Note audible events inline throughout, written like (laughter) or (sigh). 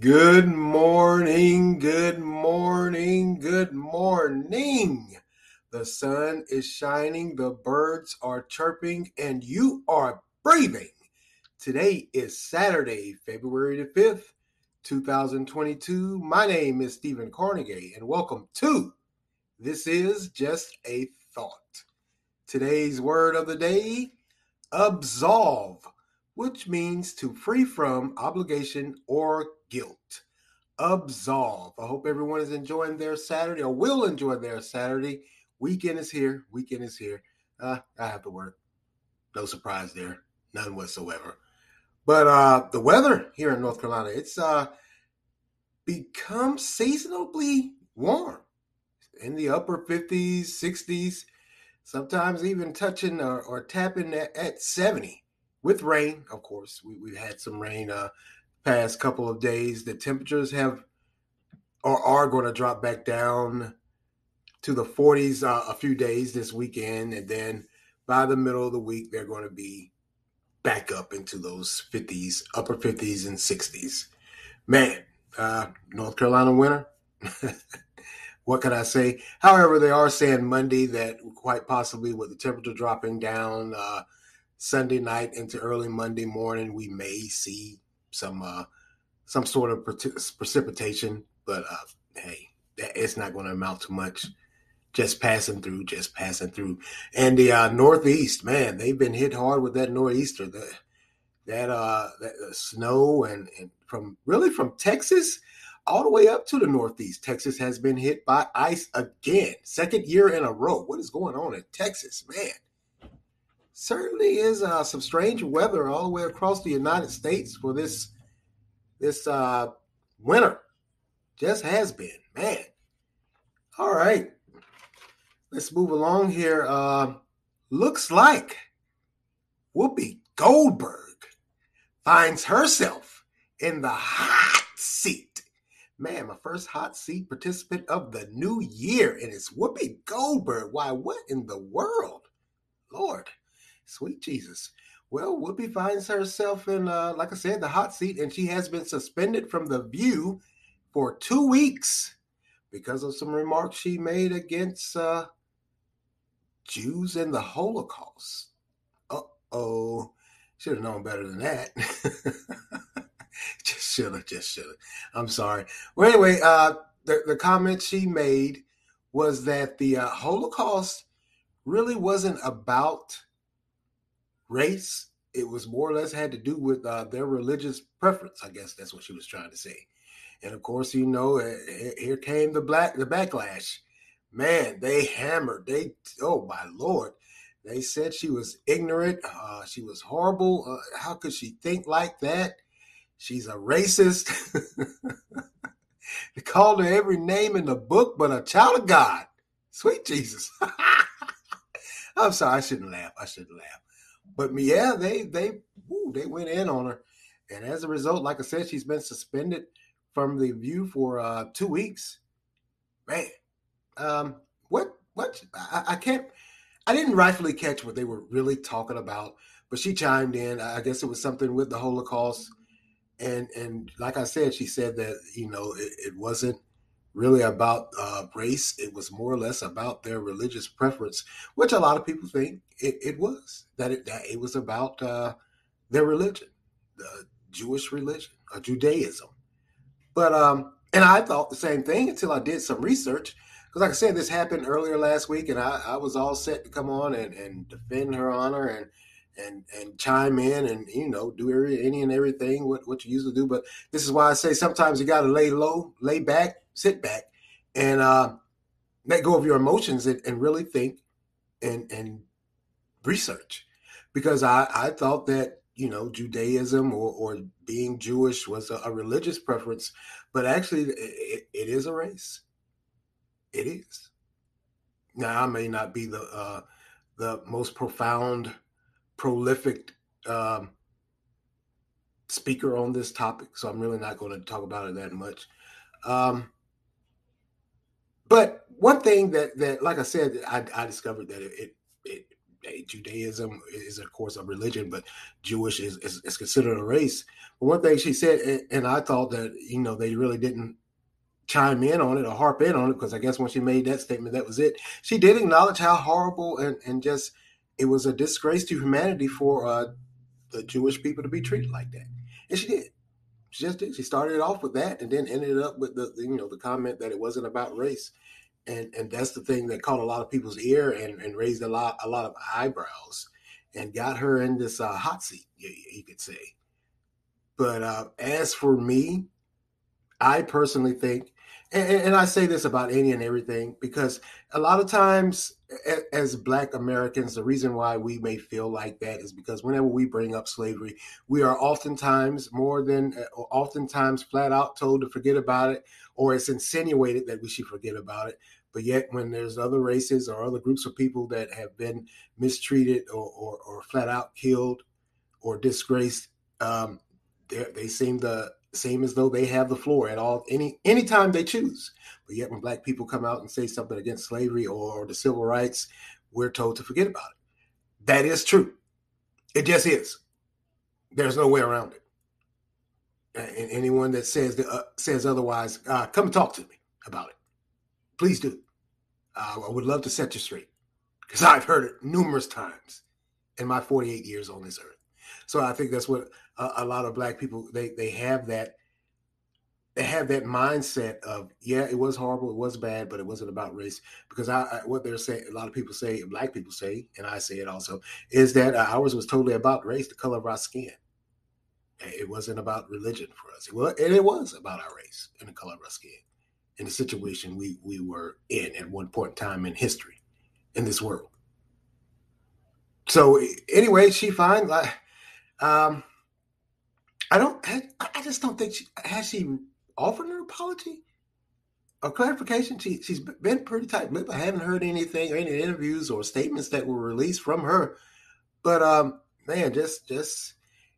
Good morning, good morning, good morning. The sun is shining, the birds are chirping, and you are breathing. Today is Saturday, February the 5th, 2022. My name is Stephen Carnegie, and welcome to This is Just a Thought. Today's word of the day absolve, which means to free from obligation or guilt. Absolve. I hope everyone is enjoying their Saturday or will enjoy their Saturday. Weekend is here. Weekend is here. Uh, I have to work. No surprise there. None whatsoever. But uh, the weather here in North Carolina, it's uh, become seasonably warm in the upper 50s, 60s, sometimes even touching or, or tapping at, at 70 with rain, of course. We, have had some rain uh, past couple of days. The temperatures have or are going to drop back down to the 40s uh, a few days this weekend, and then by the middle of the week they're going to be back up into those 50s, upper 50s and 60s. Man, uh, North Carolina winter. (laughs) what can I say? However, they are saying Monday that quite possibly with the temperature dropping down uh, Sunday night into early Monday morning, we may see some uh, some sort of precipitation, but uh, hey, it's not going to amount to much. Just passing through, just passing through. And the uh, Northeast, man, they've been hit hard with that nor'easter. The, that uh, that snow and, and from really from Texas all the way up to the Northeast. Texas has been hit by ice again, second year in a row. What is going on in Texas, man? Certainly is uh, some strange weather all the way across the United States for this this uh, winter. Just has been, man. All right, let's move along here. Uh, looks like Whoopi Goldberg finds herself in the hot seat. Man, my first hot seat participant of the new year, and it's Whoopi Goldberg. Why, what in the world? Lord, sweet Jesus. Well, Whoopi finds herself in, uh, like I said, the hot seat, and she has been suspended from The View for two weeks because of some remarks she made against uh, Jews and the Holocaust. Uh oh. Should have known better than that. (laughs) just should have, just should have. I'm sorry. Well, anyway, uh, the, the comment she made was that the uh, Holocaust really wasn't about race. It was more or less had to do with uh, their religious preference. I guess that's what she was trying to say. And of course, you know, here came the black the backlash. Man, they hammered. They oh my lord, they said she was ignorant. Uh, she was horrible. Uh, how could she think like that? She's a racist. (laughs) they called her every name in the book but a child of God. Sweet Jesus. (laughs) I'm sorry, I shouldn't laugh. I shouldn't laugh. But yeah, they they woo, they went in on her, and as a result, like I said, she's been suspended from the view for uh, two weeks. Man, um, what what I, I can't I didn't rightfully catch what they were really talking about, but she chimed in. I guess it was something with the Holocaust, and and like I said, she said that you know it, it wasn't really about uh, race. It was more or less about their religious preference, which a lot of people think it, it was. That it that it was about uh, their religion, the Jewish religion, or Judaism. But um, and I thought the same thing until I did some research because like I said, this happened earlier last week, and I, I was all set to come on and, and defend her honor and and and chime in and you know do every, any and everything what what you usually do. But this is why I say sometimes you got to lay low, lay back, sit back, and uh, let go of your emotions and, and really think and and research. Because I I thought that you know Judaism or or being Jewish was a, a religious preference, but actually it, it is a race it is. Now I may not be the uh, the most profound, prolific um, speaker on this topic, so I'm really not going to talk about it that much. Um, but one thing that that, like I said, I, I discovered that it, it, Judaism is of course a religion, but Jewish is, is, is considered a race. But one thing she said, and, and I thought that you know they really didn't chime in on it or harp in on it because I guess when she made that statement, that was it. She did acknowledge how horrible and, and just it was a disgrace to humanity for uh, the Jewish people to be treated like that, and she did. She just did. She started off with that, and then ended up with the, you know the comment that it wasn't about race, and and that's the thing that caught a lot of people's ear and, and raised a lot a lot of eyebrows, and got her in this uh, hot seat, you, you could say. But uh, as for me, I personally think and, and, I say this about any and everything because a lot of times, as Black Americans, the reason why we may feel like that is because whenever we bring up slavery, we are oftentimes more than uh, oftentimes flat out told to forget about it, or it's insinuated that we should forget about it. But yet, when there's other races or other groups of people that have been mistreated or, or, or flat out killed or disgraced, um, they seem to same as though they have the floor at all any anytime they choose. But yet when black people come out and say something against slavery or the civil rights, we're told to forget about it. That is true. It just is. There's no way around it. And anyone that says that, uh, says otherwise, uh, come talk to me about it. Please do. Uh, I would love to set you straight because I've heard it numerous times in my 48 years on this earth. So I think that's what a, a lot of black people they they have that they have that mindset of yeah it was horrible it was bad but it wasn't about race. Because I, I, what they're saying a lot of people say black people say and i say it also is that uh, ours was totally about race the color of our skin. It wasn't about religion for us. Was, and it was about our race and the color of our skin and the situation we we were in at one point in time in history in this world. So anyway she finds like um, I don't. I just don't think she has she offered an apology or clarification. She she's been pretty tight-lipped. I haven't heard anything or any interviews or statements that were released from her. But um, man, just just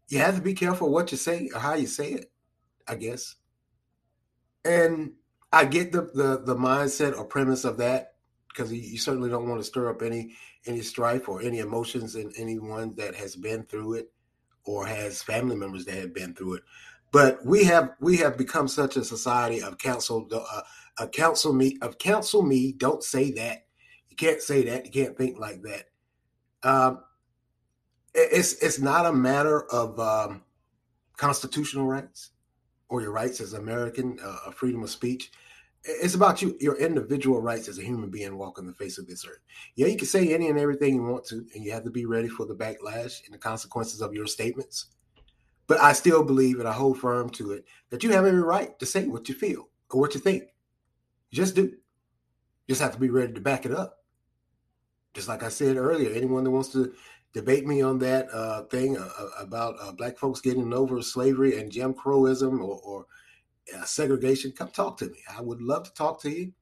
you have to be careful what you say or how you say it. I guess. And I get the the the mindset or premise of that because you certainly don't want to stir up any any strife or any emotions in anyone that has been through it or has family members that have been through it. But we have we have become such a society of counsel, uh, a counsel me of counsel me. Don't say that. You can't say that. You can't think like that. Um, it's it's not a matter of um, constitutional rights or your rights as American, uh, freedom of speech. It's about you, your individual rights as a human being walking the face of this earth. Yeah, you can say any and everything you want to, and you have to be ready for the backlash and the consequences of your statements. But I still believe, and I hold firm to it, that you have every right to say what you feel or what you think. You just do. You just have to be ready to back it up. Just like I said earlier, anyone that wants to debate me on that uh, thing uh, about uh, black folks getting over slavery and Jim Crowism or, or uh, segregation, come talk to me. I would love to talk to you.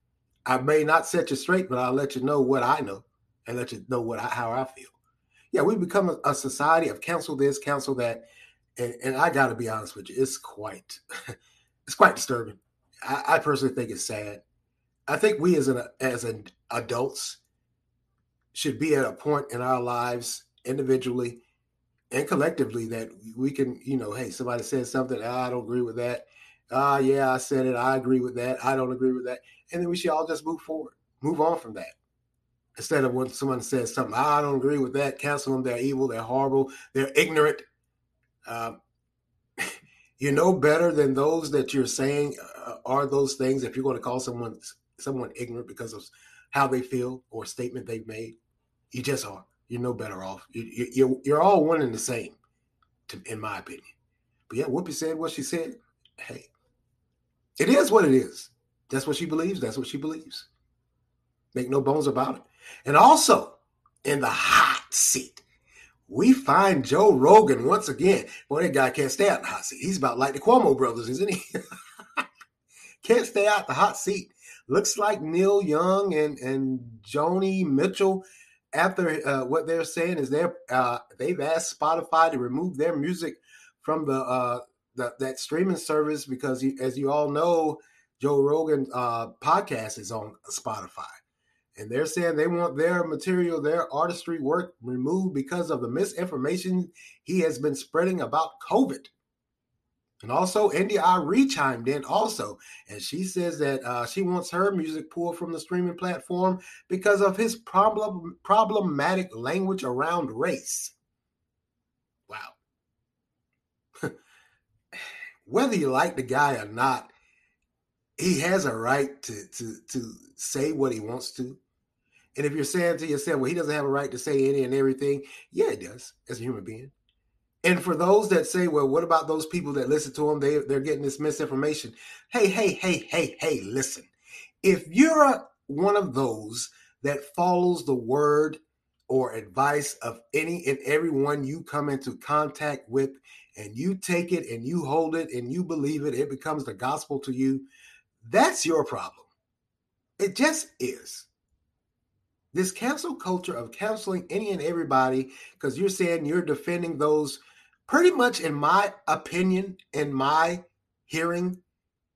I may not set you straight, but I'll let you know what I know and let you know what I, how I feel. Yeah, we've become a, a society of counsel this, counsel that, and, and I got to be honest with you, it's quite, (laughs) it's quite disturbing. I, I, personally think it's sad. I think we as an as an adults should be at a point in our lives individually and collectively that we can, you know, hey, somebody says something, ah, I don't agree with that ah, yeah, I said it. I agree with that. I don't agree with that. And then we should all just move forward, move on from that. Instead of when someone says something, I don't agree with that, cancel them. They're evil. They're horrible. They're ignorant. Um, (laughs) you know better than those that you're saying uh, are those things. If you're going to call someone someone ignorant because of how they feel or statement they've made, you just are. You're no better off. You, you, you're, you're all one and the same, to, in my opinion. But yeah, Whoopi said what she said. Hey, it is what it is. That's what she believes. That's what she believes. Make no bones about it. And also, in the hot seat, we find Joe Rogan once again. Boy, that guy can't stay out in the hot seat. He's about like the Cuomo brothers, isn't he? (laughs) can't stay out the hot seat. Looks like Neil Young and and Joni Mitchell. After uh, what they're saying is they're uh, they've asked Spotify to remove their music from the uh, that streaming service because you, as you all know, Joe Rogan uh, podcast is on Spotify, and they're saying they want their material, their artistry work removed because of the misinformation he has been spreading about COVID. And also, India.Arie chimed in also, and she says that uh, she wants her music pulled from the streaming platform because of his problem problematic language around race. Wow. Whether you like the guy or not, he has a right to to to say what he wants to. And if you're saying to yourself, well, he doesn't have a right to say any and everything, yeah, he does as a human being. And for those that say, well, what about those people that listen to him? They, they're getting this misinformation. Hey, hey, hey, hey, hey, listen. If you're a, one of those that follows the word or advice of any and everyone you come into contact with, and you take it and you hold it and you believe it, it becomes the gospel to you, that's your problem. It just is. This cancel culture of canceling any and everybody because you're saying you're defending those pretty much in my opinion, in my hearing,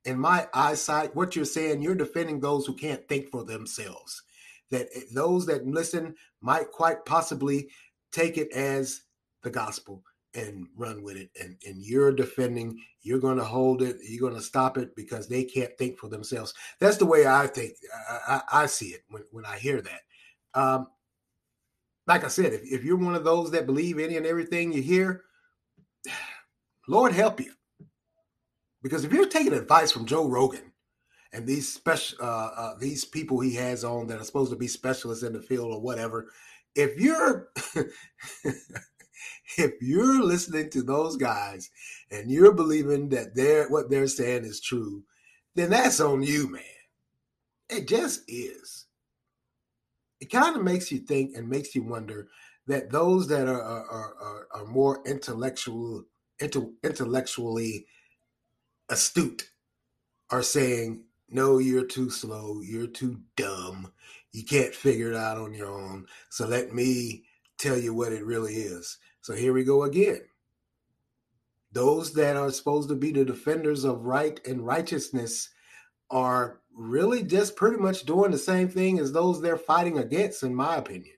in my eyesight, what you're saying, you're defending those who can't think for themselves. That eh, those that listen might quite possibly take it as the gospel and run with it. And, and you're defending, you're going to hold it, you're going to stop it because they can't think for themselves. That's the way I think, I, I, see it when, when I hear that. Um, like I said, if, if you're one of those that believe any and everything you hear, (sighs) Lord help you. Because if you're taking advice from Joe Rogan and these special uh, uh, these people he has on that are supposed to be specialists in the field or whatever, if you're (laughs) (laughs) if you're listening to those guys and you're believing that they're what they're saying is true, then that's on you, man. It just is. It kind of makes you think and makes you wonder that those that are are, are, are more intellectual intellectually astute are saying no you're too slow you're too dumb you can't figure it out on your own so let me tell you what it really is so here we go again those that are supposed to be the defenders of right and righteousness are really just pretty much doing the same thing as those they're fighting against in my opinion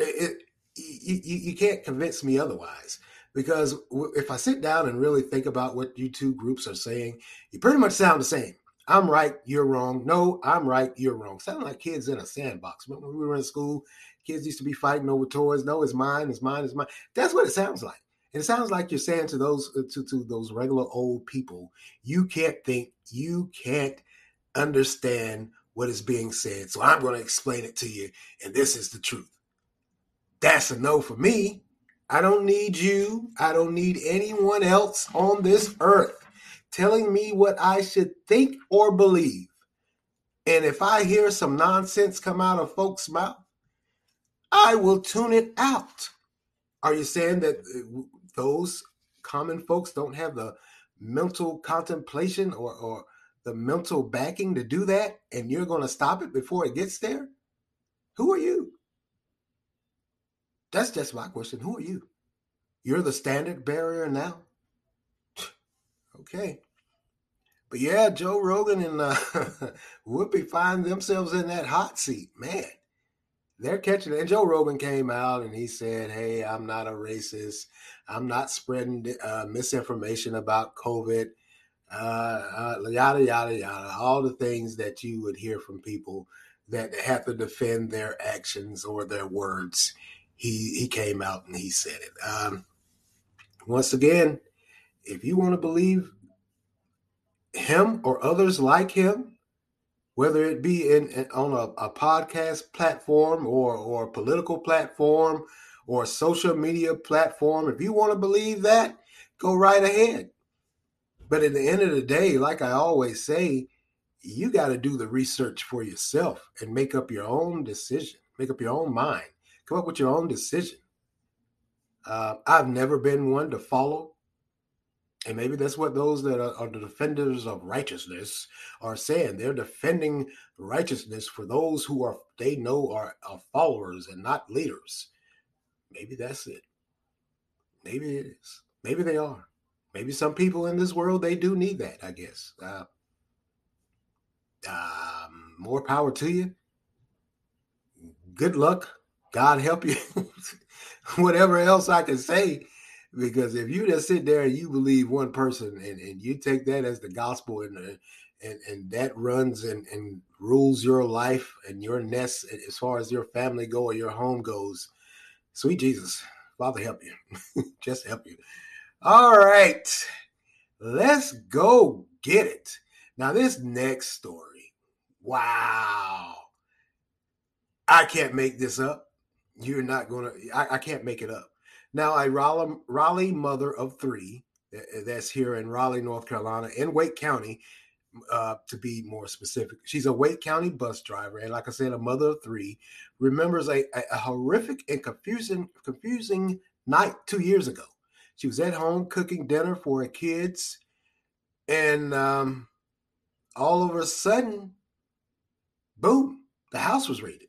it, you, you, you can't convince me otherwise because if I sit down and really think about what you two groups are saying, you pretty much sound the same. I'm right, you're wrong. No, I'm right, you're wrong. Sound like kids in a sandbox. When we were in school, kids used to be fighting over toys. No, it's mine, it's mine, it's mine. That's what it sounds like. And it sounds like you're saying to those uh, to, to those regular old people, you can't think, you can't understand what is being said. So I'm going to explain it to you, and this is the truth. That's a no for me. I don't need you. I don't need anyone else on this earth telling me what I should think or believe. And if I hear some nonsense come out of folks' mouth, I will tune it out. Are you saying that uh, those common folks don't have the mental contemplation or, or the mental backing to do that and you're going to stop it before it gets there? Who are you? That's just my question. Who are you? You're the standard bearer now? okay. But yeah, Joe Rogan and uh, (laughs) Whoopi find themselves in that hot seat. Man, they're catching it. And Joe Rogan came out and he said, Hey, I'm not a racist. I'm not spreading uh, misinformation about COVID. Uh, uh, yada, yada, yada. All the things that you would hear from people that have to defend their actions or their words he he came out and he said it. Um, once again, if you want to believe him or others like him, whether it be in, in on a, a, podcast platform or or political platform or social media platform, if you want to believe that, go right ahead. But at the end of the day, like I always say, you got to do the research for yourself and make up your own decision, make up your own mind. Come up with your own decision. Uh, I've never been one to follow. And maybe that's what those that are, are, the defenders of righteousness are saying. They're defending righteousness for those who are they know are, are followers and not leaders. Maybe that's it. Maybe it is. Maybe they are. Maybe some people in this world they do need that. I guess. Uh, um, more power to you. Good luck. God help you. (laughs) Whatever else I can say. Because if you just sit there and you believe one person and, and you take that as the gospel and uh, and, and that runs and, and rules your life and your nest as far as your family go or your home goes, sweet Jesus, Father help you. (laughs) just help you. All right. Let's go get it. Now, this next story, wow. I can't make this up. You're not going to, I can't make it up. Now, a Raleigh, Raleigh mother of three, that's here in Raleigh, North Carolina, in Wake County, uh, to be more specific. She's a Wake County bus driver, and like I said, a mother of three, remembers a, a, a horrific and confusing, confusing night two years ago. She was at home cooking dinner for her kids, and um, all of a sudden, boom, the house was raided.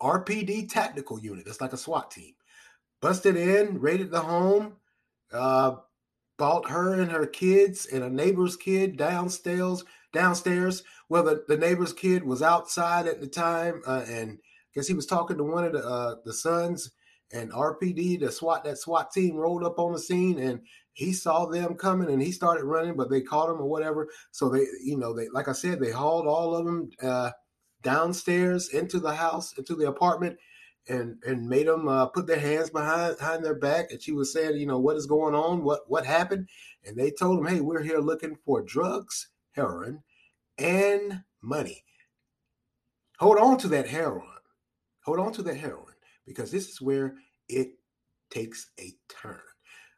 RPD tactical unit, that's like a SWAT team, busted in, raided the home, uh, bought her and her kids and a neighbor's kid downstairs. Downstairs, well, the, the neighbor's kid was outside at the time, uh, and I guess he was talking to one of the uh, the sons. And RPD, the SWAT, that SWAT team rolled up on the scene, and he saw them coming, and he started running, but they caught him or whatever. So they, you know, they like I said, they hauled all of them uh, downstairs into the house, into the apartment, and and made them uh, put their hands behind behind their back. And she was saying, you know, what is going on? What what happened? And they told them, hey, we're here looking for drugs, heroin, and money. Hold on to that heroin. Hold on to that heroin because this is where it takes a turn.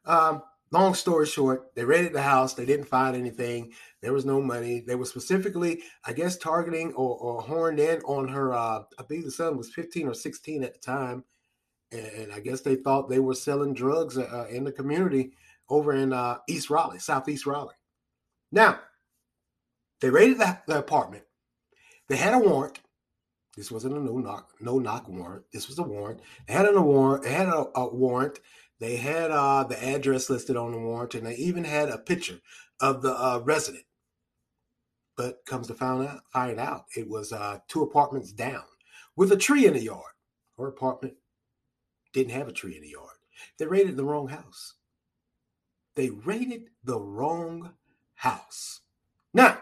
Um, long story short, they raided the house. They didn't find anything. There was no money. They were specifically, I guess, targeting or, or horned in on her. Uh, I think the son was 15 or 16 at the time. And, and I guess they thought they were selling drugs uh, uh, in the community over in uh, East Raleigh, Southeast Raleigh. Now, they raided the, the apartment. They had a warrant. This wasn't a no knock, no knock warrant. This was a warrant. They had a warrant. They had a, a warrant they had uh, the address listed on the warrant, and they even had a picture of the uh, resident. But comes to find out, find out it was uh, two apartments down with a tree in the yard. Her apartment didn't have a tree in the yard. They raided the wrong house. They raided the wrong house. Now,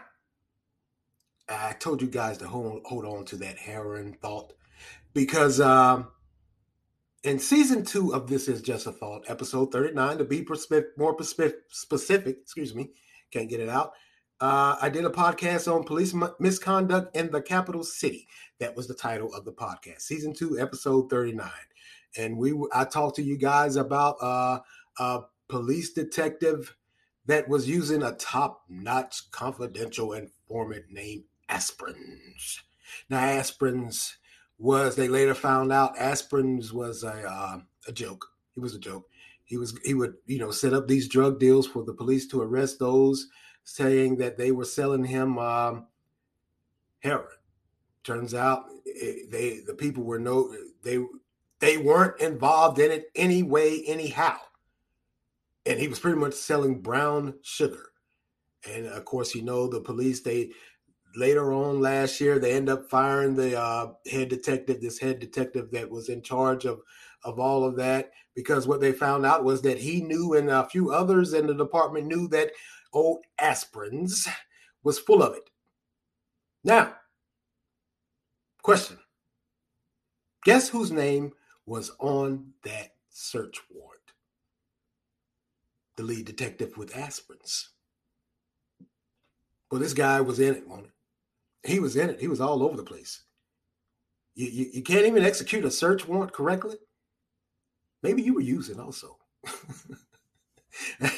I told you guys to hold, hold on to that heroin thought because um, in season two of This Is Just a Thought, episode 39, to be more specific, excuse me, can't get it out. Uh, I did a podcast on police misconduct in the capital city. That was the title of the podcast, season two, episode 39. And we, I talked to you guys about uh, a police detective that was using a top-notch confidential informant named Aspirins. Now, Aspirins was they later found out Aspirins was a uh, a joke. He was a joke. He was he would you know set up these drug deals for the police to arrest those saying that they were selling him um, heroin. Turns out it, they the people were no they they weren't involved in it anyway anyhow, and he was pretty much selling brown sugar. And of course, you know the police they later on last year, they end up firing the uh, head detective, this head detective that was in charge of of all of that, because what they found out was that he knew, and a few others in the department knew that old Aspirins was full of it. Now, question: Guess whose name was on that search warrant? The lead detective with Aspirins. Well, this guy was in it, wasn't it? He was in it. He was all over the place. You, you, you can't even execute a search warrant correctly. Maybe you were using also. (laughs) it,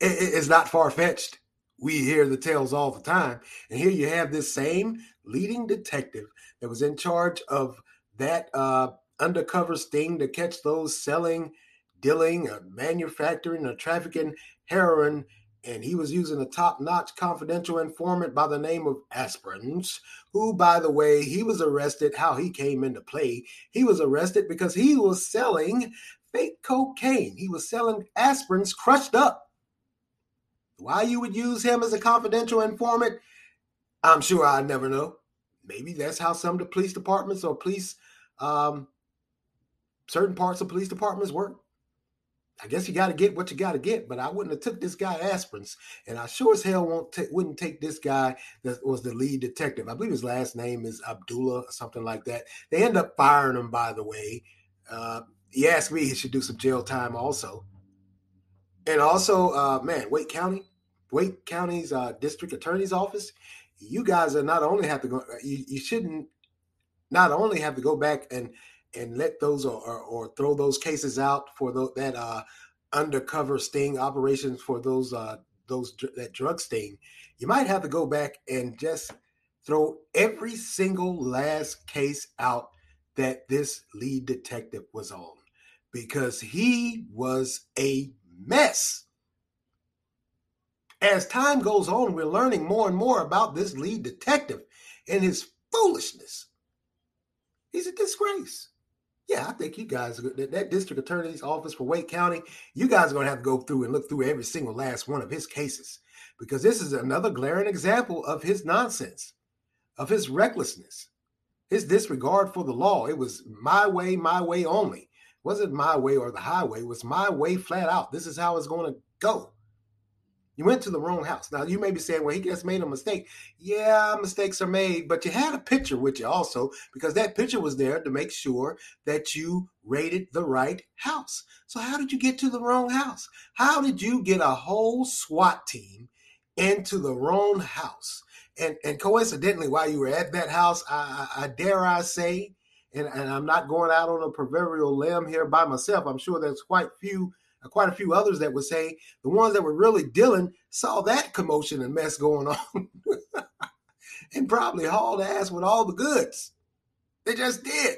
it's not far fetched. We hear the tales all the time. And here you have this same leading detective that was in charge of that uh, undercover sting to catch those selling, dealing, uh, manufacturing, or trafficking heroin and he was using a top-notch confidential informant by the name of Aspirins, who, by the way, he was arrested. How he came into play, he was arrested because he was selling fake cocaine. He was selling aspirins crushed up. Why you would use him as a confidential informant, I'm sure I never know. maybe that's how some of the police departments or police um, certain parts of police departments work. I guess you got to get what you got to get, but I wouldn't have took this guy aspirins, and I sure as hell won't t- wouldn't take this guy that was the lead detective. I believe his last name is Abdullah or something like that. They end up firing him, by the way. Uh, he asked me he should do some jail time also, and also, uh, man, Wake County, Wake County's uh, district attorney's office. You guys are not only have to go, you, you shouldn't not only have to go back and and let those or, or, or throw those cases out for the, that uh, undercover sting operations for those uh, those that drug sting, you might have to go back and just throw every single last case out that this lead detective was on because he was a mess. As time goes on, we're learning more and more about this lead detective and his foolishness. He's a disgrace. Yeah, I think you guys, that, that district attorney's office for Wake County, you guys are going to have to go through and look through every single last one of his cases because this is another glaring example of his nonsense, of his recklessness, his disregard for the law. It was my way, my way only. It wasn't my way or the highway, it was my way flat out. This is how it's going to go. You went to the wrong house. Now you may be saying, well, he just made a mistake. Yeah, mistakes are made, but you had a picture with you also because that picture was there to make sure that you rated the right house. So how did you get to the wrong house? How did you get a whole SWAT team into the wrong house? And and coincidentally, while you were at that house, I, I, I dare I say, and, and I'm not going out on a proverbial limb here by myself. I'm sure there's quite few quite a few others that would say the ones that were really dealing saw that commotion and mess going on (laughs) and probably hauled ass with all the goods. They just did.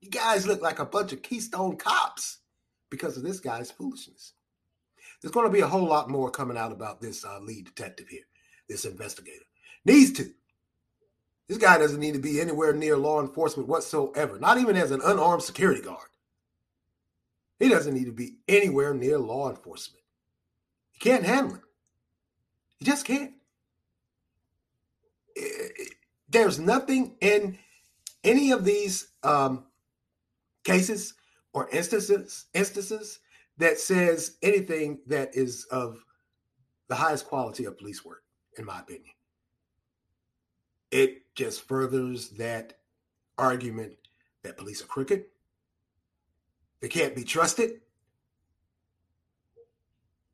You guys look like a bunch of Keystone cops because of this guy's foolishness. There's going to be a whole lot more coming out about this uh, lead detective here, this investigator. Needs to. This guy doesn't need to be anywhere near law enforcement whatsoever, not even as an unarmed security guard. He doesn't need to be anywhere near law enforcement. He can't handle it. He just can't. There's nothing in any of these um, cases or instances instances that says anything that is of the highest quality of police work, in my opinion. It just furthers that argument that police are crooked, they can't be trusted.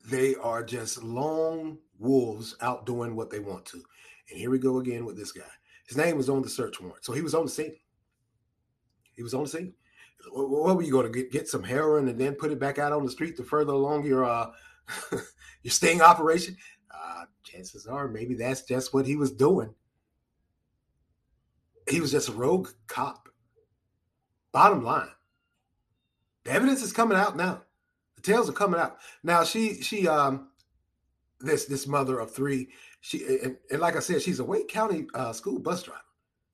They are just lone wolves out doing what they want to. And here we go again with this guy. His name was on the search warrant. So he was on the scene. He was on the scene. What were you going to get, get some heroin and then put it back out on the street to further along your uh, (laughs) your sting operation? Uh, chances are maybe that's just what he was doing. He was just a rogue cop. Bottom line, the evidence is coming out now. The tales are coming out now. She she um this this mother of three. She and, and like I said, she's a Wake County uh, school bus driver.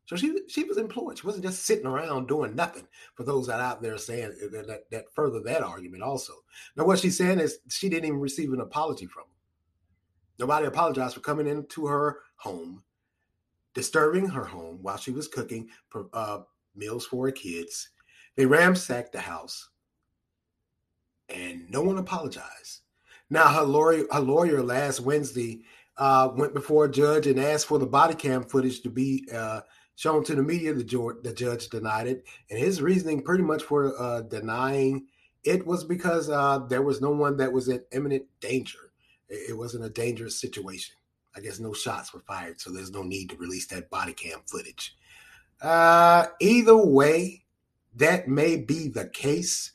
So she she was employed. She wasn't just sitting around doing nothing. For those that out there saying that, that, that further that argument also. Now what she's saying is she didn't even receive an apology from him. Nobody apologized for coming into her home, disturbing her home while she was cooking uh, meals for her kids. They ransacked the house and no one apologized. Now her lawyer, her lawyer last Wednesday uh, went before a judge and asked for the body cam footage to be uh, shown to the media. The, judge, the judge denied it, and his reasoning, pretty much for uh, denying it, was because uh, there was no one that was in imminent danger. It, it wasn't a dangerous situation. I guess no shots were fired, so there's no need to release that body cam footage. Uh, either way, that may be the case.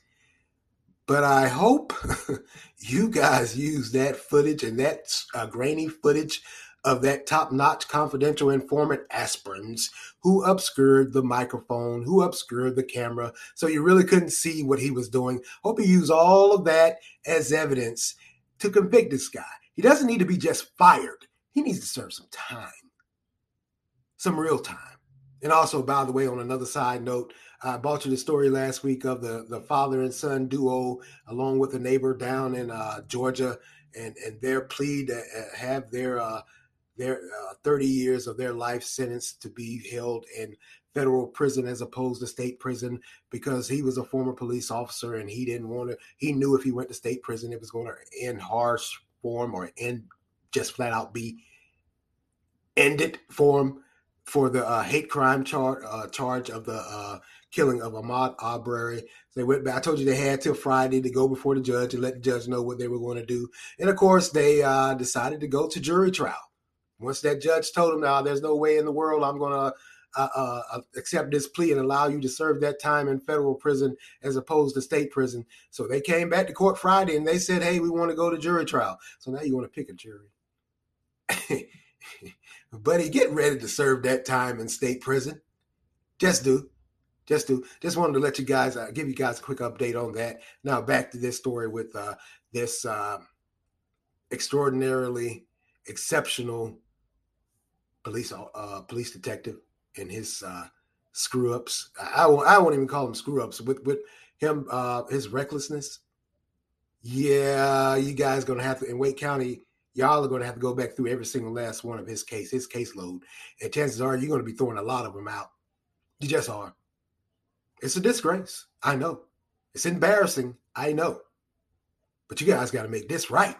But I hope (laughs) you guys use that footage and that uh, grainy footage of that top notch confidential informant aspirins who obscured the microphone, who obscured the camera. So you really couldn't see what he was doing. Hope you use all of that as evidence to convict this guy. He doesn't need to be just fired, he needs to serve some time, some real time. And also, by the way, on another side note, I brought you the story last week of the the father and son duo, along with a neighbor down in uh, Georgia, and and their plea to uh, have their uh, their uh, 30 years of their life sentence to be held in federal prison as opposed to state prison because he was a former police officer and he didn't want to he knew if he went to state prison it was going to end harsh form or end just flat out be ended for him for the uh, hate crime char- uh, charge of the uh, killing of Ahmaud. So they went back. I told you they had till Friday to go before the judge and let the judge know what they were going to do. And of course, they uh, decided to go to jury trial. Once that judge told them, "Now, there's no way in the world I'm going to uh, uh, uh, accept this plea and allow you to serve that time in federal prison as opposed to state prison." So they came back to court Friday and they said, "Hey, we want to go to jury trial." So now you want to pick a jury. (laughs) Buddy, get ready to serve that time in state prison. Just do. Just do. Just wanted to let you guys uh, give you guys a quick update on that. Now back to this story with uh, this uh, extraordinarily exceptional police uh, police detective and his uh, screw ups. I, I won't. I won't even call him screw ups. With with him, uh, his recklessness. Yeah, you guys gonna have to in Wake County y'all are going to have to go back through every single last one of his case, his caseload, and chances are you're going to be throwing a lot of them out. You just are. It's a disgrace. I know. It's embarrassing. I know. But you guys got to make this right.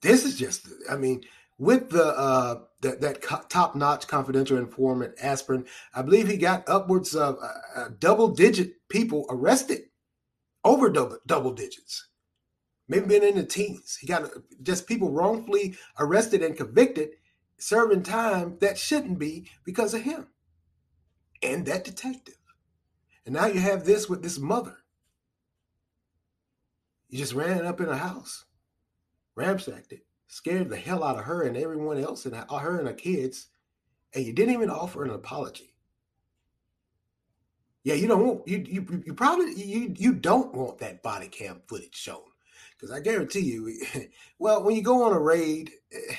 This is just, I mean, with the uh that that top-notch confidential informant aspirin, I believe he got upwards of uh, uh, double-digit people arrested, over double double digits maybe been in the teens. He got just people wrongfully arrested and convicted, serving time that shouldn't be because of him and that detective. And now you have this with this mother. You just ran up in a house, ramsacked it, scared the hell out of her and everyone else, and her and her kids, and you didn't even offer an apology. Yeah, you don't want you you you probably you you don't want that body cam footage shown because I guarantee you, (laughs) well, when you go on a raid, eh,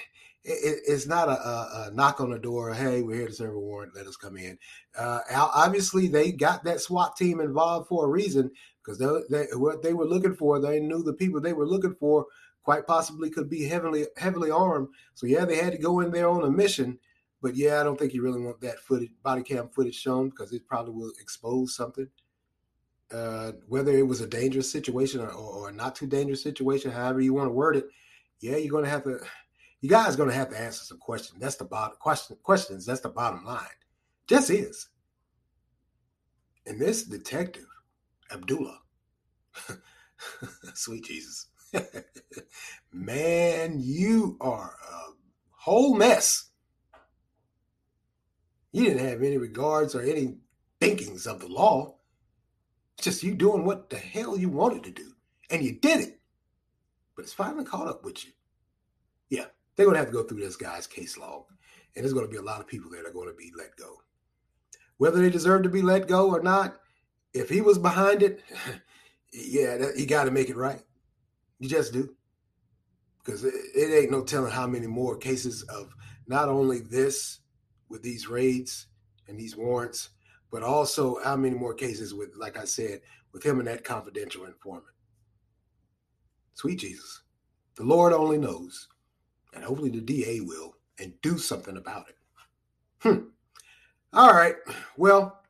it, it's not a, a, knock on the door. Hey, we're here to serve a warrant. Let us come in. Uh, obviously, they got that SWAT team involved for a reason because they, they, what they were looking for, they knew the people they were looking for quite possibly could be heavily heavily armed. So yeah, they had to go in there on a mission. But yeah, I don't think you really want that footage, body cam footage shown because it probably will expose something uh, whether it was a dangerous situation or, or, not too dangerous situation, however you want to word it, yeah, you're going to have to, you guys going to have to answer some questions. That's the bottom question. Questions. That's the bottom line. Just is. And this detective, Abdullah, (laughs) sweet Jesus, (laughs) man, you are a whole mess. You didn't have any regards or any thinkings of the law. Just you doing what the hell you wanted to do. And you did it. But it's finally caught up with you. They're going to have to go through this guy's case log. And there's going to be a lot of people that are going to be let go. Whether they deserve to be let go or not, if he was behind it, (laughs) yeah, that, you got to make it right. You just do. Because it, it ain't no telling how many more cases of not only this with these raids and these warrants, but also how many more cases with, like I said, with him and that confidential informant. Sweet Jesus. The Lord only knows. And hopefully the DA will and do something about it. Hmm. All right. Well,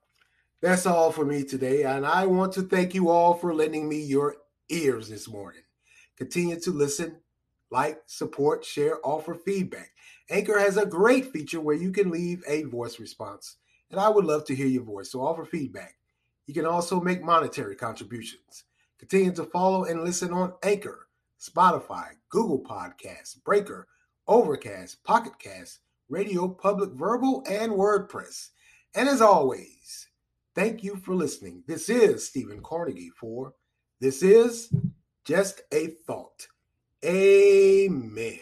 that's all for me today. And I want to thank you all for lending me your ears this morning. Continue to listen, like, support, share, offer feedback. Anchor has a great feature where you can leave a voice response and I would love to hear your voice. So offer feedback. You can also make monetary contributions. Continue to follow and listen on Anchor, Spotify, Google Podcasts, Breaker, Overcast, Pocket Cast, Radio Public Verbal, and WordPress. And as always, thank you for listening. This is Stephen Carnegie for This is Just a Thought. Amen.